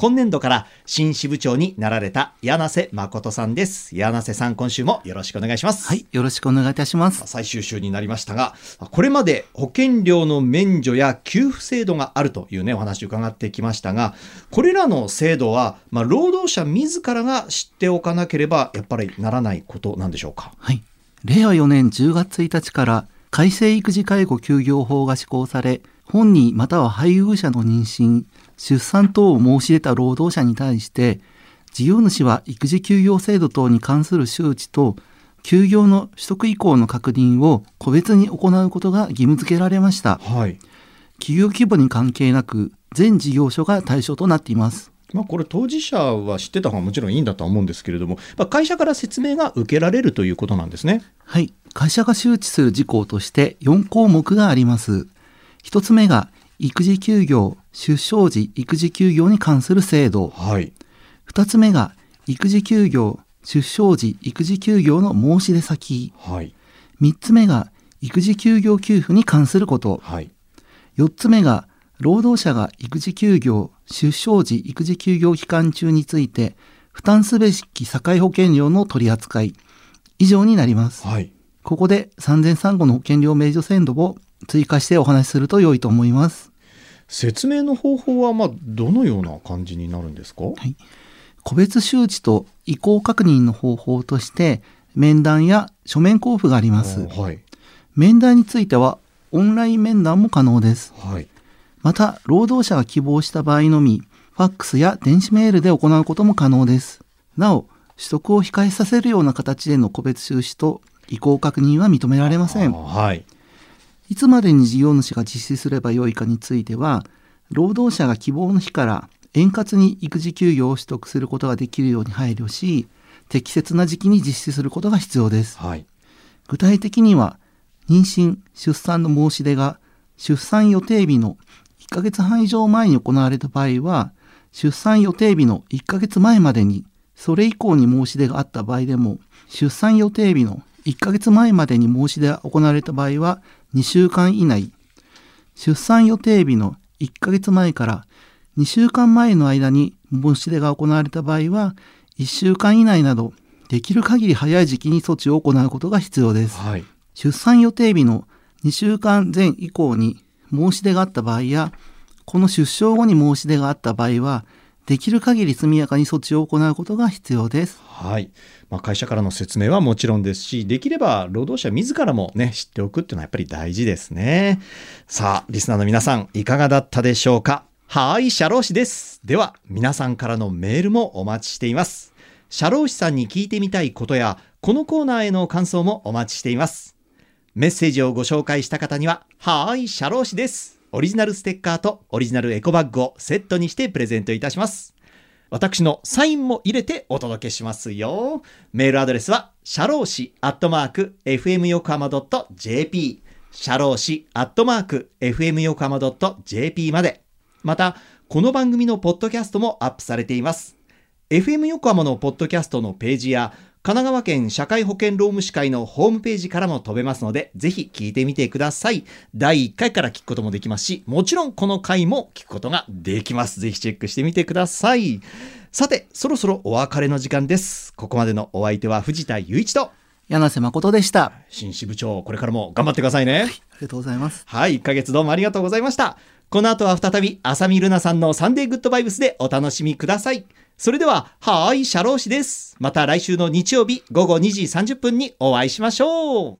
今年度から新支部長になられた柳瀬誠さんです。柳瀬さん、今週もよろしくお願いします。はい、よろしくお願いいたします。最終週になりましたが、これまで保険料の免除や給付制度があるというね、お話を伺ってきましたが、これらの制度は、まあ、労働者自らが知っておかなければ、やっぱりならないことなんでしょうか？はい。令和4年10月1日から改正育児介護休業法が施行され、本人または配偶者の妊娠、出産等を申し出た労働者に対して、事業主は育児休業制度等に関する周知と、休業の取得意向の確認を個別に行うことが義務付けられました。はい。企業規模に関係なく、全事業所が対象となっています。まあ、これ当事者は知ってた方がもちろんいいんだとは思うんですけれども、まあ、会社から説明が受けられるということなんですね。はい。会社が周知する事項として4項目があります。1つ目が育児休業、出生時育児休業に関する制度。はい。2つ目が育児休業、出生時育児休業の申し出先。はい。3つ目が育児休業給付に関すること。はい。4つ目が労働者が育児休業、出生時育児休業期間中について負担すべき社会保険料の取り扱い。以上になります。はい。ここで産前産後の保険料免除制度を追加してお話しすると良いと思います。説明の方法は、まあ、どのような感じになるんですか？はい個別周知と意向確認の方法として面談や書面交付があります。はい。面談についてはオンライン面談も可能です。はい。また、労働者が希望した場合のみ、ファックスや電子メールで行うことも可能です。なお、取得を控えさせるような形での個別収支と意向確認は認められません。はい。いつまでに事業主が実施すればよいかについては、労働者が希望の日から円滑に育児休業を取得することができるように配慮し、適切な時期に実施することが必要です。はい。具体的には、妊娠・出産の申し出が出産予定日の1ヶ月半以上前に行われた場合は、出産予定日の1ヶ月前までに、それ以降に申し出があった場合でも、出産予定日の1ヶ月前までに申し出が行われた場合は、2週間以内、出産予定日の1ヶ月前から2週間前の間に申し出が行われた場合は、1週間以内など、できる限り早い時期に措置を行うことが必要です。はい。出産予定日の2週間前以降に申し出があった場合や、この出生後に申し出があった場合は、できる限り速やかに措置を行うことが必要です。はい。まあ、会社からの説明はもちろんですし、できれば労働者自らもね、知っておくっていうのはやっぱり大事ですね。さあ、リスナーの皆さん、いかがだったでしょうか？はい、社労士です。では、皆さんからのメールもお待ちしています。社労士さんに聞いてみたいことや、このコーナーへの感想もお待ちしています。メッセージをご紹介した方には、はーい、社労士です。オリジナルステッカーとオリジナルエコバッグをセットにしてプレゼントいたします。私のサインも入れてお届けしますよ。メールアドレスは、シャローシアットマーク、fm 横浜 .jp、シャローシアットマーク、fm 横浜 .jp まで。また、この番組のポッドキャストもアップされています。FM 横浜のポッドキャストのページや、神奈川県社会保険労務士会のホームページからも飛べますので、ぜひ聞いてみてください。第1回から聞くこともできますし、もちろんこの回も聞くことができます。ぜひチェックしてみてください。さて、そろそろお別れの時間です。ここまでのお相手は藤田雄一と、柳瀬誠でした。あ新支部長、これからも頑張ってくださいね。りがとうございます。はい、1ヶ月どうもありがとうございました。この後は再び、浅見ルナさんのサンデーグッドバイブスでお楽しみください。それでは、はーい、社労士です。また来週の日曜日午後2時30分にお会いしましょう。